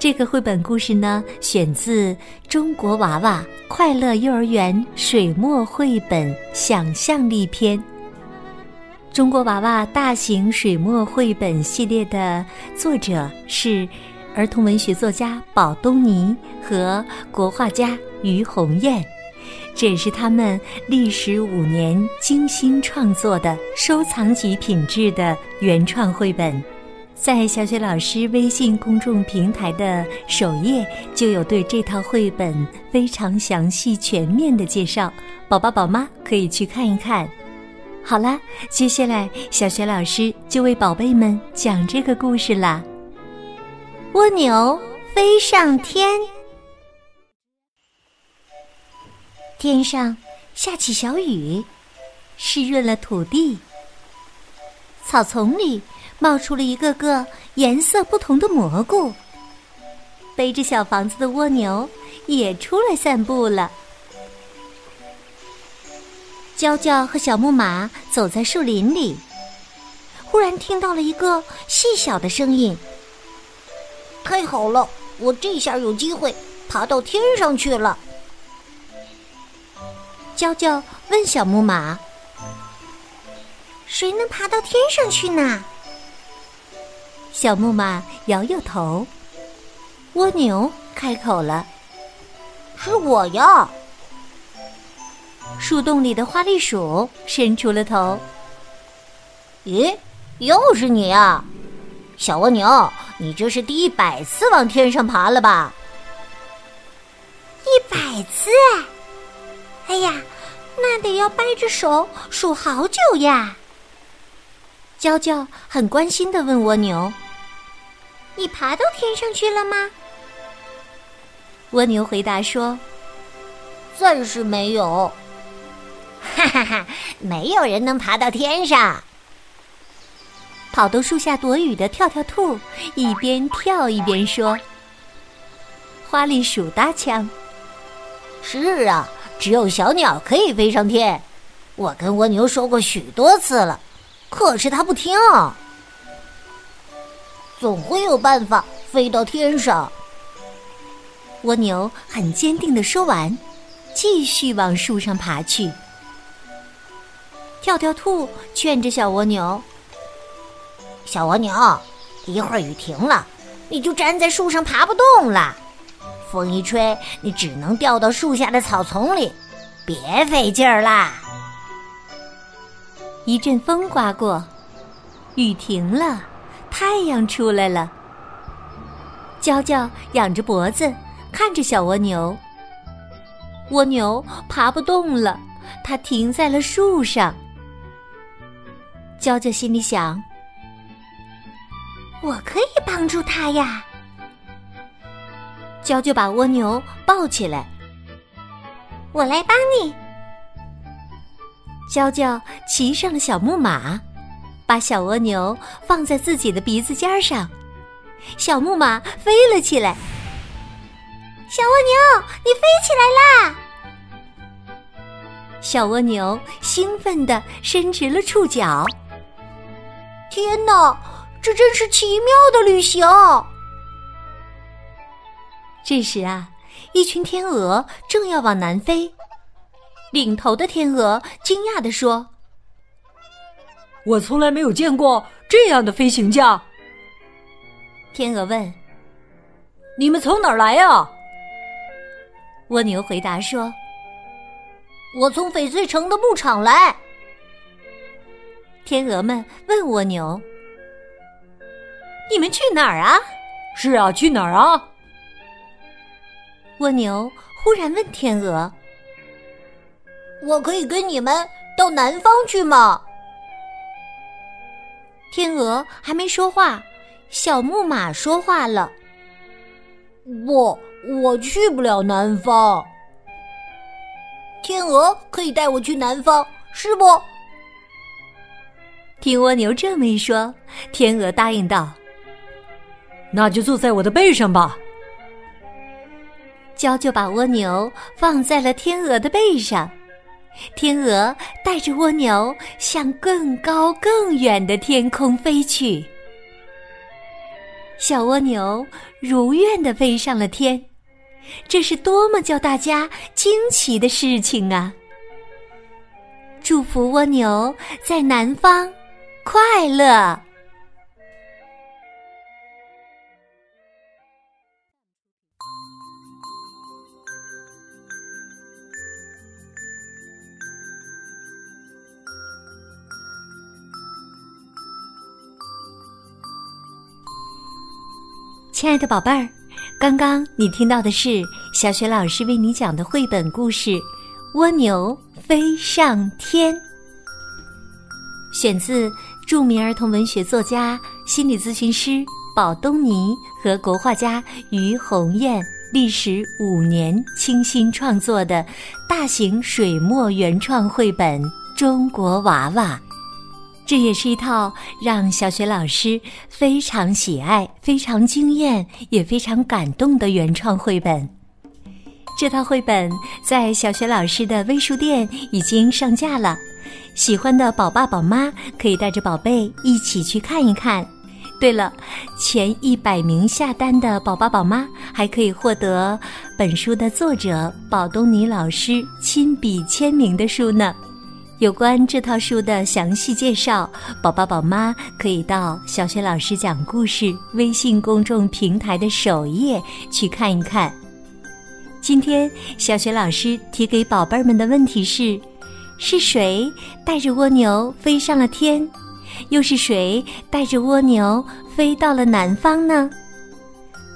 这个绘本故事呢，选自《中国娃娃快乐幼儿园水墨绘本想象力篇》。中国娃娃大型水墨绘本系列的作者是儿童文学作家宝东尼和国画家于红艳，这也是他们历时五年精心创作的收藏级品质的原创绘本。在小雪老师微信公众平台的首页就有对这套绘本非常详细全面的介绍，宝宝宝妈可以去看一看。好啦，接下来小雪老师就为宝贝们讲这个故事啦。蜗牛飞上天，天上下起小雨，湿润了土地。草丛里。冒出了一个个颜色不同的蘑菇。背着小房子的蜗牛也出来散步了。娇娇和小木马走在树林里，忽然听到了一个细小的声音：“太好了，我这下有机会爬到天上去了。”娇娇问小木马：“谁能爬到天上去呢？”小木马摇摇头，蜗牛开口了：“是我呀。”树洞里的花栗鼠伸出了头：“咦，又是你呀，小蜗牛！你这是第一百次往天上爬了吧？”“一百次？哎呀，那得要掰着手数好久呀。”娇娇很关心的问蜗牛：“你爬到天上去了吗？”蜗牛回答说：“暂时没有。”哈哈哈，没有人能爬到天上。跑到树下躲雨的跳跳兔一边跳一边说：“花栗鼠搭腔：“是啊，只有小鸟可以飞上天。我跟蜗牛说过许多次了。”可是他不听，总会有办法飞到天上。蜗牛很坚定的说完，继续往树上爬去。跳跳兔劝着小蜗牛：“小蜗牛，一会儿雨停了，你就站在树上爬不动了。风一吹，你只能掉到树下的草丛里，别费劲儿啦。”一阵风刮过，雨停了，太阳出来了。娇娇仰着脖子看着小蜗牛，蜗牛爬不动了，它停在了树上。娇娇心里想：“我可以帮助它呀。”娇娇把蜗牛抱起来，我来帮你。娇娇骑上了小木马，把小蜗牛放在自己的鼻子尖上，小木马飞了起来。小蜗牛，你飞起来啦！小蜗牛兴奋地伸直了触角。天哪，这真是奇妙的旅行！这时啊，一群天鹅正要往南飞。领头的天鹅惊讶地说：“我从来没有见过这样的飞行架。”天鹅问：“你们从哪儿来呀？”蜗牛回答说：“我从翡翠城的牧场来。”天鹅们问蜗牛：“你们去哪儿啊？”“是啊，去哪儿啊？”蜗牛忽然问天鹅。我可以跟你们到南方去吗？天鹅还没说话，小木马说话了：“不，我去不了南方。天鹅可以带我去南方，是不？”听蜗牛这么一说，天鹅答应道：“那就坐在我的背上吧。”娇就把蜗牛放在了天鹅的背上，天鹅带着蜗牛向更高更远的天空飞去。小蜗牛如愿的飞上了天，这是多么叫大家惊奇的事情啊！祝福蜗牛在南方快乐。亲爱的宝贝儿，刚刚你听到的是小雪老师为你讲的绘本故事《蜗牛飞上天》，选自著名儿童文学作家、心理咨询师宝东尼和国画家于红艳历时五年倾心创作的大型水墨原创绘本《中国娃娃》。这也是一套让小学老师非常喜爱、非常惊艳、也非常感动的原创绘本。这套绘本在小学老师的微书店已经上架了，喜欢的宝爸宝妈可以带着宝贝一起去看一看。对了，前一百名下单的宝爸宝妈还可以获得本书的作者宝东尼老师亲笔签名的书呢。有关这套书的详细介绍，宝宝宝妈可以到小雪老师讲故事微信公众平台的首页去看一看。今天小雪老师提给宝贝儿们的问题是：是谁带着蜗牛飞上了天？又是谁带着蜗牛飞到了南方呢？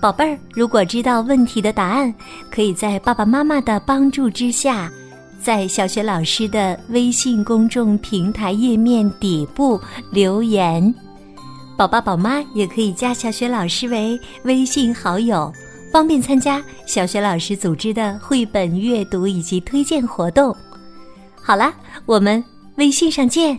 宝贝儿，如果知道问题的答案，可以在爸爸妈妈的帮助之下。在小雪老师的微信公众平台页面底部留言，宝宝宝妈也可以加小雪老师为微信好友，方便参加小雪老师组织的绘本阅读以及推荐活动。好了，我们微信上见。